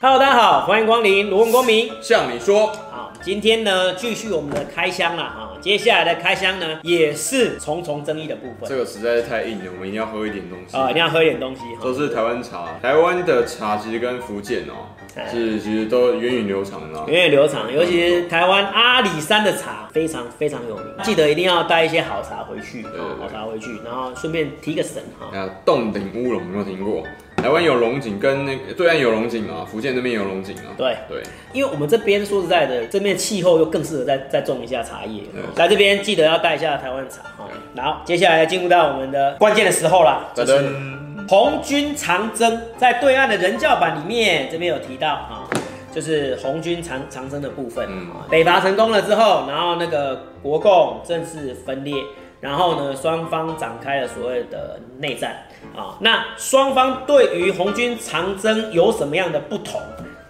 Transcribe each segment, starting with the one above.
Hello，大家好，欢迎光临罗文公民。向你说，好，今天呢，继续我们的开箱了啊。接下来的开箱呢，也是重重争议的部分。这个实在是太硬了，我们一定要喝一点东西啊，一定要喝一点东西。都是台湾茶，台湾的茶其实跟福建哦，是其实都源远流长的，源远流长。尤其是台湾阿里山的茶非常非常有名，记得一定要带一些好茶回去，好茶回去，然后顺便提个神哈。啊，冻顶乌龙有没有听过？台湾有龙井，跟那个对岸有龙井啊，福建那边有龙井啊。对对，因为我们这边说实在的，这边气候又更适合再再种一下茶叶。来这边记得要带一下台湾茶哈。然后接下来进入到我们的关键的时候了，就是红军长征在对岸的人教版里面，这边有提到啊，就是红军长长征的部分。嗯，北伐成功了之后，然后那个国共正式分裂。然后呢，双方展开了所谓的内战啊。那双方对于红军长征有什么样的不同？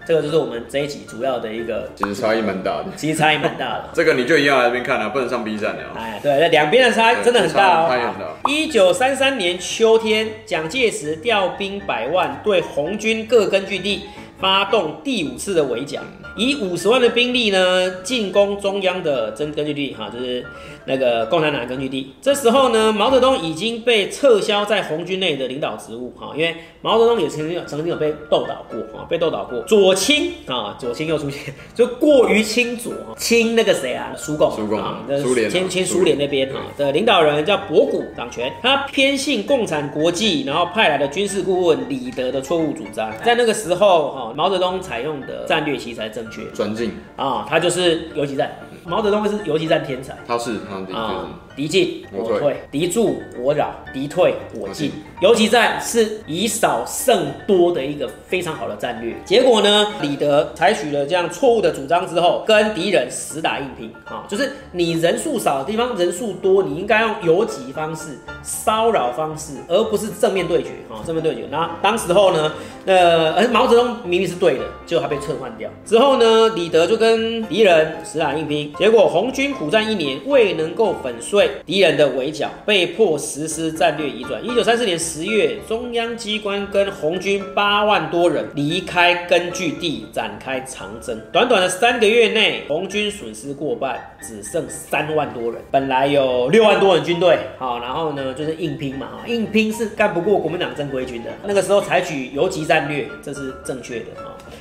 这个就是我们这一集主要的一个。其实差异蛮大的。其实差异蛮大的。这个你就一定要来这边看了，不能上 B 站的。哎，对，那两边的差真的很大哦。一九三三年秋天，蒋介石调兵百万，对红军各根据地发动第五次的围剿，以五十万的兵力呢，进攻中央的根根据地，哈，就是。那个共产党根据地，这时候呢，毛泽东已经被撤销在红军内的领导职务哈，因为毛泽东也曾经有曾经有被斗倒过哈，被斗倒过。左倾啊，左倾又出现，就过于亲左，亲那个谁啊，苏共，苏共啊，苏联，亲亲苏联。那边哈的领导人叫博古掌权，他偏信共产国际，然后派来的军事顾问李德的错误主张，在那个时候哈，毛泽东采用的战略其实才正确，专进啊，他就是游击战。毛泽东是游击战天才，他是他的啊。敌进我退，敌驻我扰，敌退我进。游击战是以少胜多的一个非常好的战略。结果呢，李德采取了这样错误的主张之后，跟敌人死打硬拼啊，就是你人数少的地方人数多，你应该用游击方式、骚扰方式，而不是正面对决啊，正面对决。那当时候呢，呃，而毛泽东明明是对的，结果他被撤换掉。之后呢，李德就跟敌人死打硬拼，结果红军苦战一年，未能够粉碎。敌人的围剿，被迫实施战略移转。一九三四年十月，中央机关跟红军八万多人离开根据地，展开长征。短短的三个月内，红军损失过半，只剩三万多人。本来有六万多人军队，好，然后呢就是硬拼嘛，硬拼是干不过国民党正规军的。那个时候采取游击战略，这是正确的。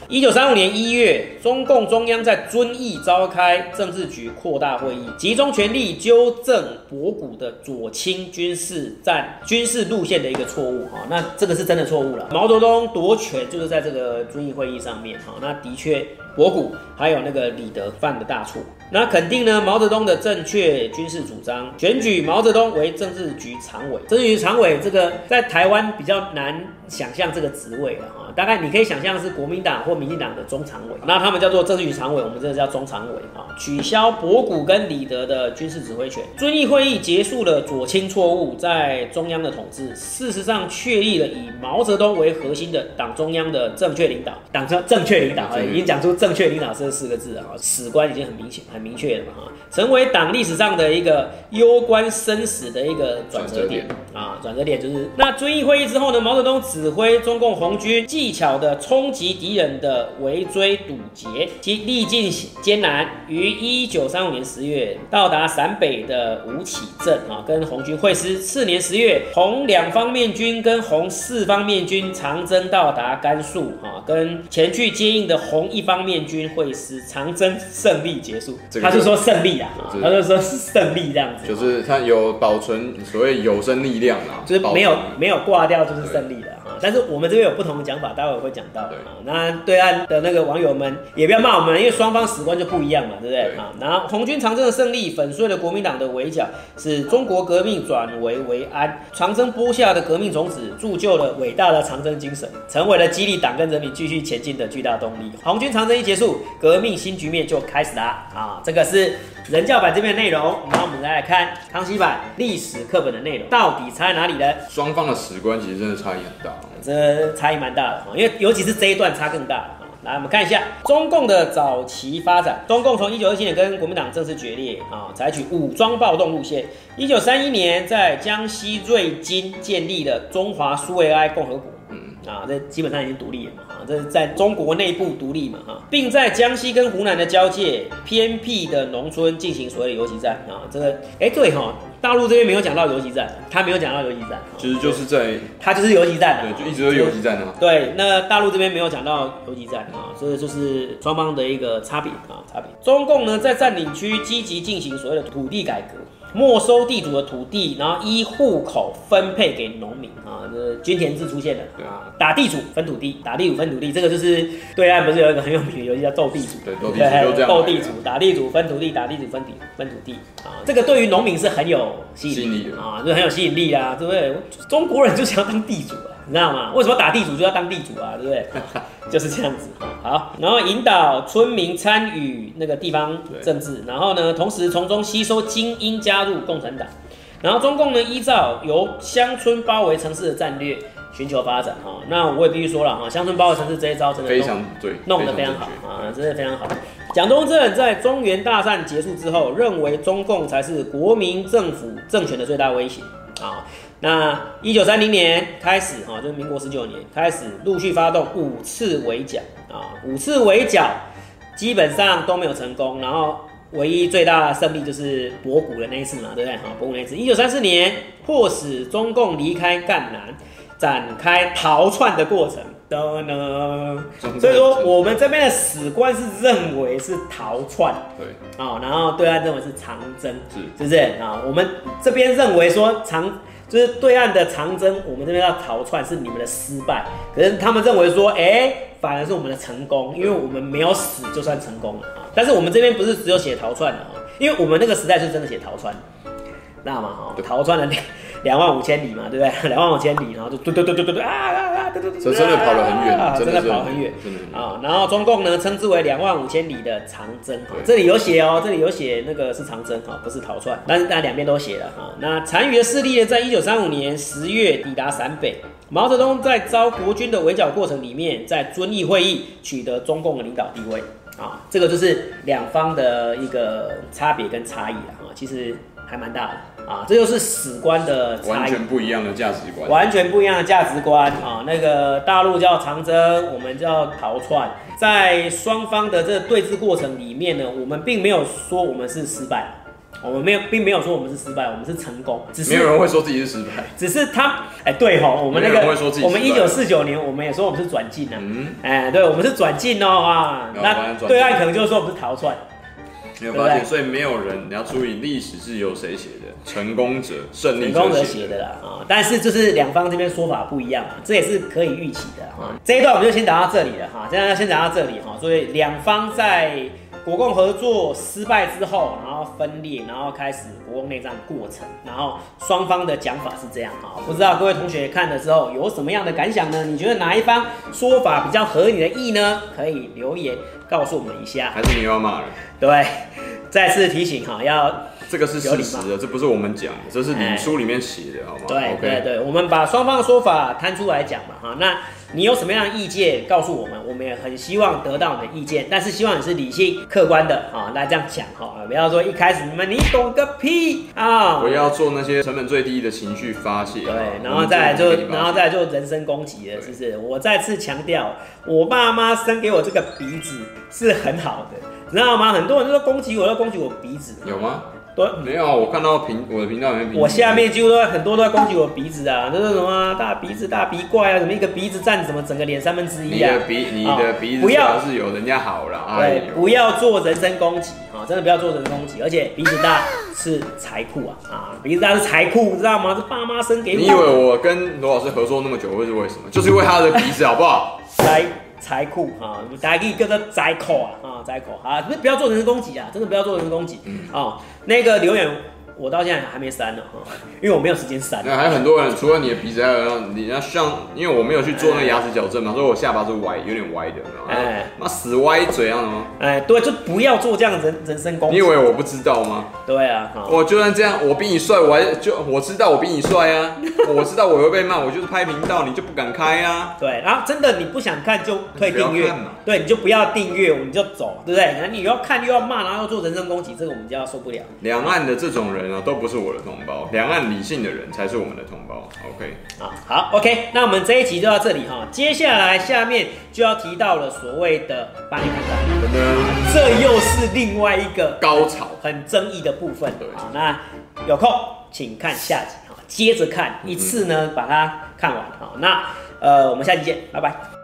一九三五年一月，中共中央在遵义召开政治局扩大会议，集中全力纠正博古的左倾军事战军事路线的一个错误哈。那这个是真的错误了。毛泽东夺权就是在这个遵义会议上面哈。那的确，博古还有那个李德犯的大错。那肯定呢，毛泽东的正确军事主张，选举毛泽东为政治局常委。政治局常委这个在台湾比较难想象这个职位了哈。大概你可以想象是国民党或民进党的中常委，那他们叫做政治局常委，我们这个叫中常委啊。取消博古跟李德的军事指挥权。遵义会议结束了左倾错误在中央的统治，事实上确立了以毛泽东为核心的党中央的正确领导。党正正确领导，已经讲出正正确领导这四个字啊，史观已经很明显很明确了嘛哈，成为党历史上的一个攸关生死的一个转折点啊，转折点就是那遵义会议之后呢，毛泽东指挥中共红军技巧的冲击敌人的围追堵截，其历尽艰难，于一九三五年十月到达陕北的吴起镇啊，跟红军会师。次年十月，红两方面军跟红四方面军长征到达甘肃啊，跟前去接应的红一方面军会师，长征胜利结束。他是说胜利啊，他就说是胜利这样子，就是他有保存所谓有生力量啊，就是没有没有挂掉就是胜利的。但是我们这边有不同的讲法，待会会讲到。啊，那对岸的那个网友们也不要骂我们，因为双方史观就不一样嘛，对不对？啊，然后红军长征的胜利粉碎了国民党的围剿，使中国革命转危为安。长征播下的革命种子，铸就了伟大的长征精神，成为了激励党跟人民继续前进的巨大动力。红军长征一结束，革命新局面就开始啦。啊，这个是人教版这边的内容。然后我们再，来看康熙版历史课本的内容，到底差在哪里呢？双方的史观其实真的差异很大。这差异蛮大的哈，因为尤其是这一段差更大。来，我们看一下中共的早期发展。中共从一九二七年跟国民党正式决裂啊，采取武装暴动路线。一九三一年在江西瑞金建立了中华苏维埃共和国。啊，这基本上已经独立了嘛，啊，这是在中国内部独立嘛，哈，并在江西跟湖南的交界偏僻的农村进行所谓的游击战啊，这个，哎，对哈，大陆这边没有讲到游击战，他没有讲到游击战，其实就是在，他就是游击战，对，就一直都游击战啊，对，那大陆这边没有讲到游击战啊，所以就是双方的一个差别啊，差别。中共呢在占领区积极进行所谓的土地改革。没收地主的土地，然后依户口分配给农民啊，这均田制出现的。啊，打地主分土地，打地主分土地，这个就是对岸不是有一个很有名的游戏叫斗地主？对，斗地主就这样。斗地主，打地主分土地，打地主分地分土地啊，这个对于农民是很有吸引力的啊，就很有吸引力啊，对不对？中国人就想要当地主啊。你知道吗？为什么打地主就要当地主啊？对不对？就是这样子。好，然后引导村民参与那个地方政治，然后呢，同时从中吸收精英加入共产党。然后中共呢，依照由乡村包围城市的战略寻求发展。哈，那我也必须说了哈，乡村包围城市这一招真的非常对，弄得非常好啊，真的非常好。蒋中正在中原大战结束之后，认为中共才是国民政府政权的最大威胁啊。那一九三零年开始，啊，就是民国十九年开始陆续发动五次围剿啊，五次围剿基本上都没有成功，然后唯一最大的胜利就是博古的那一次嘛，对不对？哈，博古那一次，一九三四年迫使中共离开赣南，展开逃窜的过程。等等，所以说我们这边的史观是认为是逃窜，对啊，然后对岸认为是长征，是是不是啊？我们这边认为说长。就是对岸的长征，我们这边要逃窜是你们的失败，可是他们认为说，哎、欸，反而是我们的成功，因为我们没有死就算成功了啊。但是我们这边不是只有写逃窜的啊，因为我们那个时代是真的写逃窜，知道吗？哈，逃窜了。两万五千里嘛，对不对？两万五千里，然后就嘟嘟嘟嘟嘟嘟啊啊啊！嘟嘟嘟，真的跑了很远，真的跑很远啊。然后中共呢称之为两万五千里的长征，这里有写哦，这里有写那个是长征哈，不是逃窜，但是大家两边都写了哈。那残余的势力呢，在一九三五年十月抵达陕北，毛泽东在遭国军的围剿过程里面，在遵义会议取得中共的领导地位啊，这个就是两方的一个差别跟差异了哈，其实还蛮大的。啊，这就是史观的差异，完全不一样的价值观，完全不一样的价值观啊！那个大陆叫长征，我们叫逃窜，在双方的这个对峙过程里面呢，我们并没有说我们是失败，我们没有，并没有说我们是失败，我们是成功，只是没有人会说自己是失败，只是他，哎，对吼，我们那个，我们一九四九年，我们也说我们是转进啊，嗯，哎，对，我们是转进哦啊，那对岸可能就是说我们是逃窜。没有发现，所以没有人，你要注意历史是由谁写的？成功者、胜利者写的啦啊！但是就是两方这边说法不一样啊，这也是可以预期的啊。这一段我们就先讲到这里了哈，现在先讲到这里哈。所以两方在国共合作失败之后，然后分裂，然后开始国共内战过程，然后双方的讲法是这样哈。不知道各位同学看了之后有什么样的感想呢？你觉得哪一方说法比较合你的意呢？可以留言告诉我们一下。还是你要骂人？对，再次提醒哈，要这个是事实的，这不是我们讲的，这是你书里面写的，好吗？对对对，我们把双方的说法摊出来讲嘛哈。那你有什么样的意见，告诉我们，我们也很希望得到你的意见，但是希望你是理性、客观的哈，来这样讲哈，不要说一开始你们你懂个屁啊！不要做那些成本最低的情绪发泄，对，然后再来就然后再来就人身攻击了，是不是？我再次强调，我爸妈生给我这个鼻子是很好的。知道吗？很多人都说攻击我，要攻击我鼻子，有吗？对，没有，我看到频我的频道里面，我下面几乎都很多都在攻击我鼻子啊，这是什么大鼻子、大鼻怪啊？什么一个鼻子占什么整个脸三分之一啊？你的鼻，你的鼻子不要是有人家好了，对，不要做人身攻击啊！真的不要做人身攻击，而且鼻子大是财库啊啊！鼻子大是财库，知道吗？是爸妈生给我。你以为我跟罗老师合作那么久会是为什么？就是因为他的鼻子，好不好？财财库哈，大家可以叫做财库啊。开口啊！不是不要做人身攻击啊！真的不要做人身攻击啊、嗯哦！那个留言我到现在还没删呢哈，因为我没有时间删。那还有很多人，除了你的鼻子，还有让你要像，因为我没有去做那个牙齿矫正嘛，所以我下巴是歪，有点歪的。哎，那死歪嘴样的吗！哎，对，就不要做这样人人身攻击。你以为我不知道吗？对啊，我就算这样，我比你帅，我还就我知道我比你帅啊，我知道我会被骂，我就是拍频道，你就不敢开啊。对，然后真的你不想看就退订阅，对，你就不要订阅，你就走，对不对？然后你要看又要骂，然后又做人身攻击，这个我们就要受不了。两岸的这种人。人啊，都不是我的同胞。两岸理性的人才是我们的同胞。OK，好，好，OK，那我们这一集就到这里哈。接下来下面就要提到了所谓的巴黎公干，真的，这又是另外一个高潮，很争议的部分。对，好，那有空请看下集哈，接着看一次呢，把它看完。好，那呃，我们下期见，拜拜。